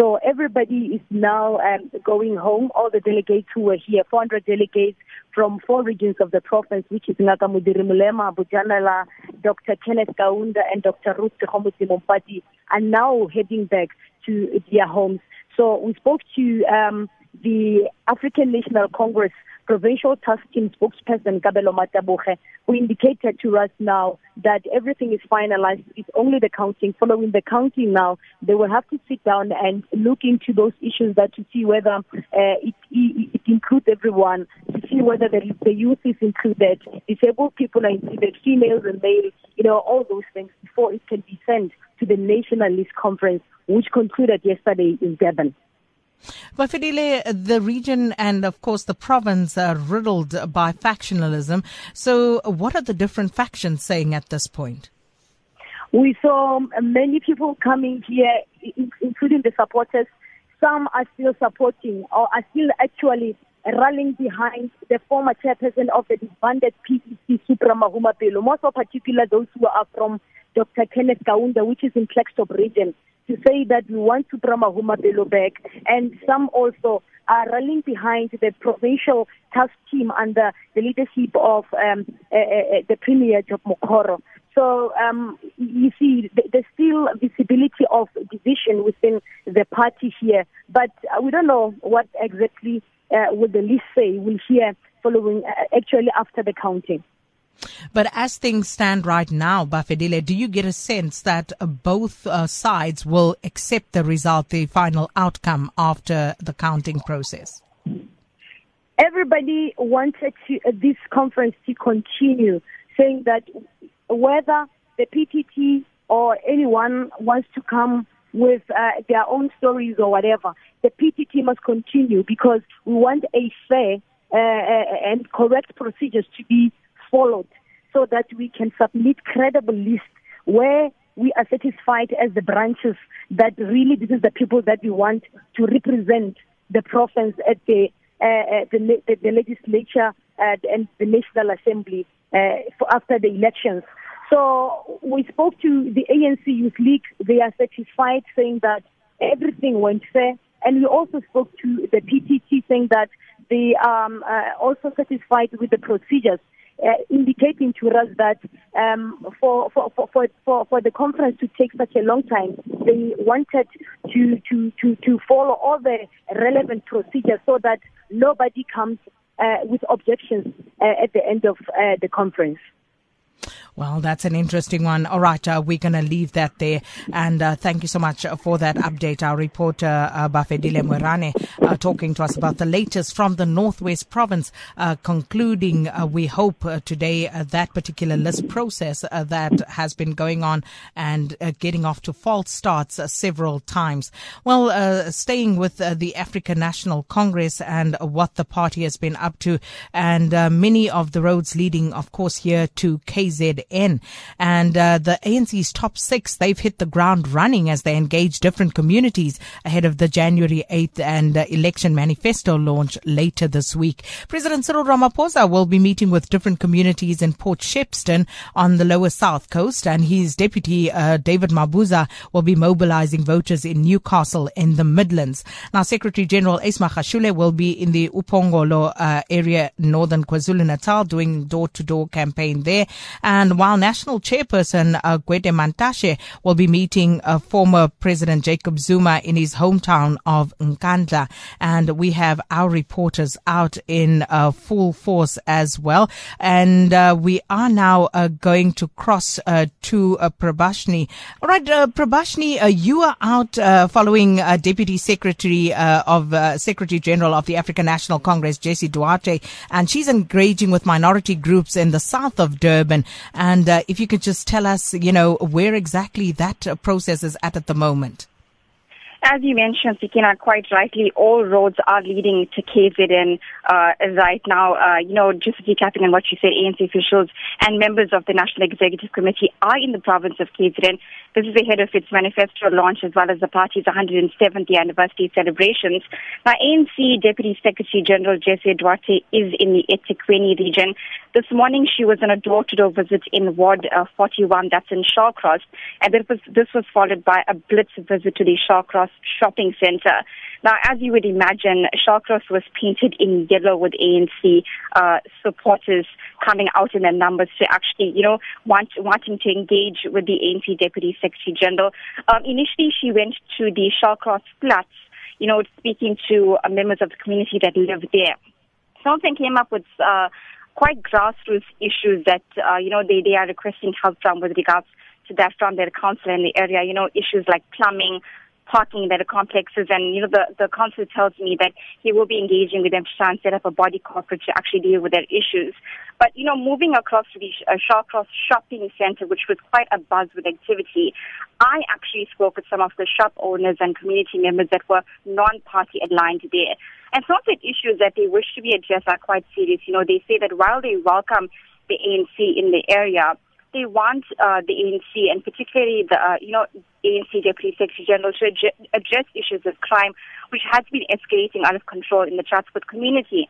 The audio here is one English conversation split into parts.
So everybody is now um, going home. All the delegates who were here, 400 delegates from four regions of the province, which is Nakamudiri Mulema, Bojanala, Dr. Kenneth Kaunda, and Dr. Ruth Khomusi Mompati, are now heading back to their homes. So we spoke to um, the African National Congress provincial task team spokesperson Kabelo Mataboge, who indicated to us now that everything is finalized. It's only the counting. Following the counting now, they will have to sit down and look into those issues that to see whether uh, it, it, it includes everyone, to see whether the, the youth is included, disabled people are included, females and males, you know, all those things before it can be sent to the National List Conference, which concluded yesterday in Durban. Bafedile, the region and of course the province are riddled by factionalism. So, what are the different factions saying at this point? We saw many people coming here, including the supporters. Some are still supporting or are still actually rallying behind the former chairperson of the disbanded PEC, Supra Mahumapelo. Most of particular those who are from Dr. Kenneth Kaunda, which is in Klerksdorp region to say that we want to Mahumapelo back, and some also are rallying behind the provincial task team under the leadership of um, uh, uh, the Premier Job Mokgoro. So um, you see, there's still visibility of division within the party here, but we don't know what exactly uh, will the list say. We'll hear following, uh, actually after the counting. But as things stand right now, Bafedile, do you get a sense that uh, both uh, sides will accept the result, the final outcome after the counting process? Everybody wanted to, uh, this conference to continue, saying that whether the PTT or anyone wants to come with uh, their own stories or whatever, the PTT must continue because we want a fair uh, uh and correct procedures to be followed so that we can submit credible lists where we are satisfied as the branches that really this is the people that we want to represent the province at the uh, the, the, the, legislature uh, and the National Assembly uh, for after the elections. So we spoke to the ANC Youth League. They are satisfied, saying that everything went fair. And we also spoke to the PTT, saying that they are um, also satisfied with the procedures uh, indicating to us that um, for, for, for, for, for the conference to take such a long time, they wanted to, to, to, to follow all the relevant procedures so that nobody comes uh, with objections uh, at the end of uh, the conference. Well, that's an interesting one. All right, uh, we're going to leave that there. And uh, thank you so much for that update. Our reporter, uh, Bafedile Mwerane, uh, talking to us about the latest from the Northwest Province, uh, concluding, uh, we hope, uh, today that particular list process that has been going on and getting off to false starts several times. Well, staying with the African National Congress and what the party has been up to, and many of the roads leading, of course, here to KZN. And uh, the ANC's top six, they've hit the ground running as they engage different communities ahead of the January 8th and uh, election manifesto launch later this week. President Cyril Ramaphosa will be meeting with different communities in Port Shepstone on the lower south coast, and his deputy, uh, David Mabuza, will be mobilizing voters in Newcastle in the Midlands. Now, Secretary General Ace Magashule will be in the uPhongolo uh, area, northern KwaZulu-Natal, doing door-to-door campaign there. And while National Chairperson uh, Gwede Mantashe will be meeting uh, former President Jacob Zuma in his hometown of Nkandla. And we have our reporters out in uh, full force as well. And uh, we are now uh, going to cross uh, to uh, Prabashni. All right, uh, Prabashni, you are out following Deputy Secretary of Secretary General of the African National Congress, Jessie Duarte, and she's engaging with minority groups in the south of Durban. And uh, if you could just tell us, you know, where exactly that uh, process is at at the moment. As you mentioned, Sakina, quite rightly, all roads are leading to KZN uh, right now. Uh, you know, just recapping on what you said, ANC officials and members of the National Executive Committee are in the province of KZN. This is ahead of its manifesto launch as well as the party's 170th anniversary celebrations. Now, ANC Deputy Secretary General Jessie Duarte is in the eThekwini region. This morning she was on a door-to-door visit in Ward uh, 41, that's in Shallcross, and was, this was followed by a blitz visit to the Shallcross shopping center. Now, as you would imagine, Shallcross was painted in yellow with ANC uh, supporters coming out in their numbers to actually, you know, want, wanting to engage with the ANC Deputy Secretary General. Um, initially, she went to the Shallcross flats, you know, speaking to uh, members of the community that live there. Something came up with uh, quite grassroots issues that, uh, you know, they, they are requesting help from with regards to that from their council in the area, you know, issues like plumbing, parking in their complexes. And, you know, the, the council tells me that he will be engaging with them to try and set up a body corporate to actually deal with their issues. But, you know, moving across to the uh, Shallcross shopping center, which was quite a buzz with activity, I actually spoke with some of the shop owners and community members that were non-party aligned there. And some of the issues that they wish to be addressed are quite serious. You know, they say that while they welcome the ANC in the area, they want uh, the ANC and particularly the uh, you know ANC Deputy Secretary General to ad- address issues of crime, which has been escalating out of control in the transport community.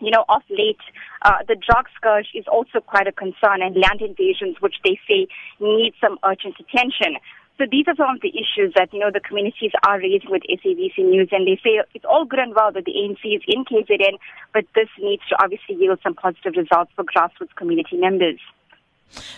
You know, of late, uh, the drug scourge is also quite a concern, and land invasions, which they say need some urgent attention. So these are some of the issues that, you know, the communities are raising with SABC News and they say it's all good and well that the ANC is in KZN, but this needs to obviously yield some positive results for grassroots community members.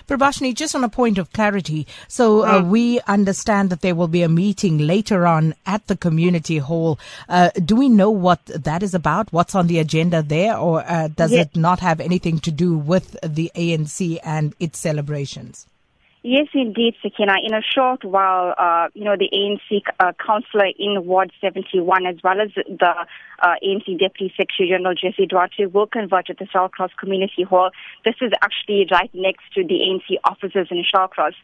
Prabashini, just on a point of clarity, so uh, mm. we understand that there will be a meeting later on at the community hall. Uh, do we know what that is about? What's on the agenda there, or uh, does yes. it not have anything to do with the ANC and its celebrations? Yes, indeed, Sakina. In a short while, uh, you know, the ANC uh, councillor in Ward 71, as well as the uh, ANC Deputy Secretary General Jessie Duarte, will converge at the Shallcross Community Hall. This is actually right next to the ANC offices in Shallcross.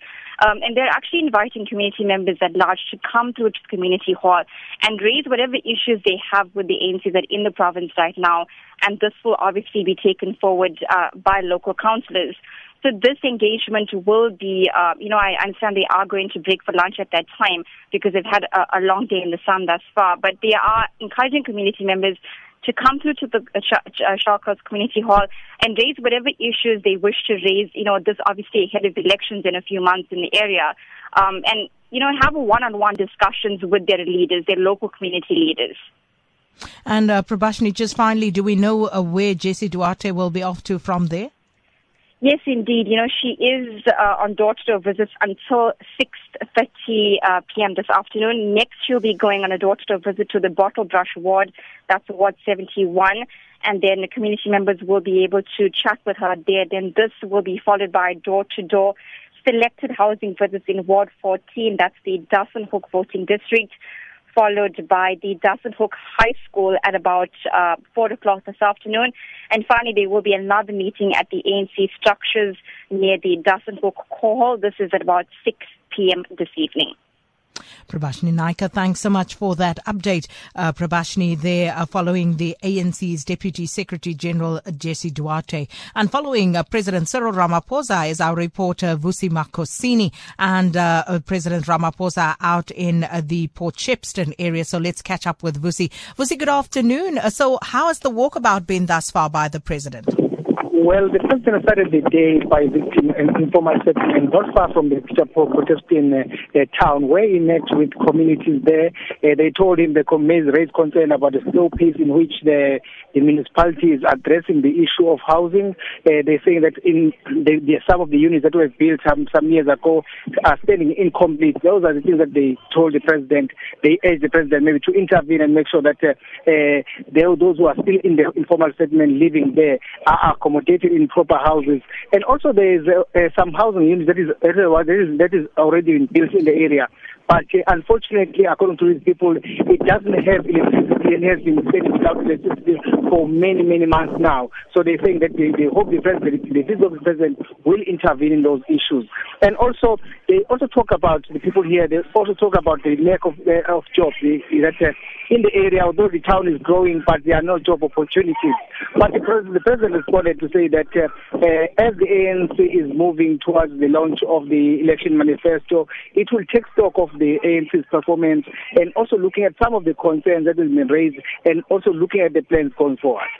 Um, and they're actually inviting community members at large to come to the community hall and raise whatever issues they have with the ANC that in the province right now. And this will obviously be taken forward uh, by local councillors. So this engagement will be, uh, you know, I understand they are going to break for lunch at that time because they've had a, a long day in the sun thus far. But they are encouraging community members to come through to the uh, Shallcross Community Hall and raise whatever issues they wish to raise. You know, this obviously ahead of elections in a few months in the area. Um, and, you know, have one-on-one discussions with their leaders, their local community leaders. And uh, Prabashini, just finally, do we know uh, where Jessie Duarte will be off to from there? Yes, indeed. You know, she is uh, on door-to-door visits until 6.30 uh, p.m. this afternoon. Next, she'll be going on a door-to-door visit to the Bottlebrush ward. That's Ward 71. And then the community members will be able to chat with her there. Then this will be followed by door-to-door selected housing visits in Ward 14. That's the Dassenhoek voting district followed by the Dassenhoek High School at about uh, 4 o'clock this afternoon. And finally, there will be another meeting at the ANC structures near the Dassenhoek Hall. This is at about 6 p.m. this evening. Prabashini Naika, thanks so much for that update. Uh, Prabashini there uh, following the ANC's Deputy Secretary General Jessie Duarte. And following uh, President Cyril Ramaphosa is our reporter Vusi Makosini and uh, uh, President Ramaphosa out in uh, the Port Shepstone area. So let's catch up with Vusi. Vusi, good afternoon. so how has the walkabout been thus far by the President? Well, the president started the day by visiting an informal settlement not far from the Pichapur protesting uh, uh, town where he met with communities there. Uh, they told him the communities raised concern about the slow pace in which the, the municipality is addressing the issue of housing. Uh, they're saying that in the, the, some of the units that were built some, some years ago are standing incomplete. Those are the things that they told the president. They urged the president maybe to intervene and make sure that uh, uh, those who are still in the informal settlement living there are accommodated in proper houses. And also there is uh, uh, some housing units that is, that is, already built in the area. But uh, unfortunately, according to these people, it doesn't have electricity and has been staying without electricity for many, many months now. So they're saying that they, they hope the president, the visit of the president will intervene in those issues. And also, they also talk about the people here, they also talk about the lack of, uh, of jobs. that uh, in the area, although the town is growing, but there are no job opportunities. But the president, the president responded to say that uh, uh, as the ANC is moving towards the launch of the election manifesto, it will take stock of the ANC's performance and also looking at some of the concerns that have been raised and also looking at the plans going forward.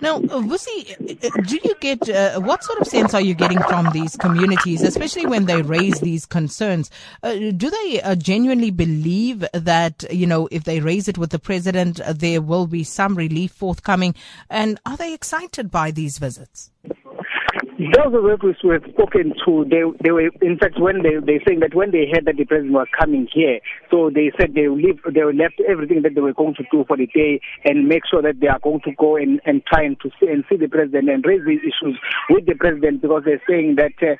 Now, uh, Vusi, uh, do you get uh, what sort of sense are you getting from these communities, especially when they raise these concerns? Uh, do they uh, genuinely believe that you know if they raise it with the president, uh, there will be some relief forthcoming? And are they excited by these visits? Those of us who have spoken to, they, they were, in fact, when they, they saying that when they heard that the president was coming here, so they said they leave, they left everything that they were going to do for the day and make sure that they are going to go and, and try and to see, and see the president and raise these issues with the president because they're saying that uh,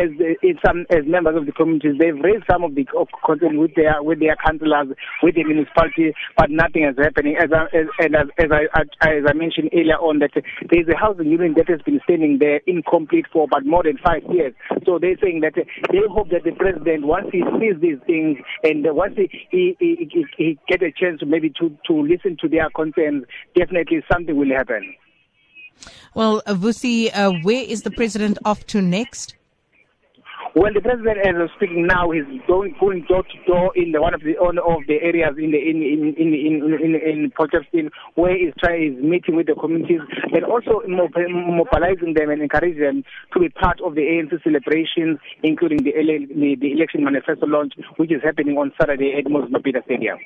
as uh, some as members of the communities, they've raised some of the concerns with their with their councillors, with the municipality, but nothing is happening. As I, as, as, as I as I mentioned earlier on, that there is a housing unit that has been standing there in complete for about more than five years. So they're saying that they hope that the president, once he sees these things and once he, he, he, he, get a chance maybe to, to listen to their concerns, definitely something will happen. Well, Vusi, uh, where is the president off to next? Well, the president, as I'm speaking now, is going going door to door in the, one of the of the areas in the in in in in in, in where he's trying is meeting with the communities and also mobilizing them and encouraging them to be part of the ANC celebrations, including the the, election manifesto launch, which is happening on Saturday at Moses Mabhida Stadium.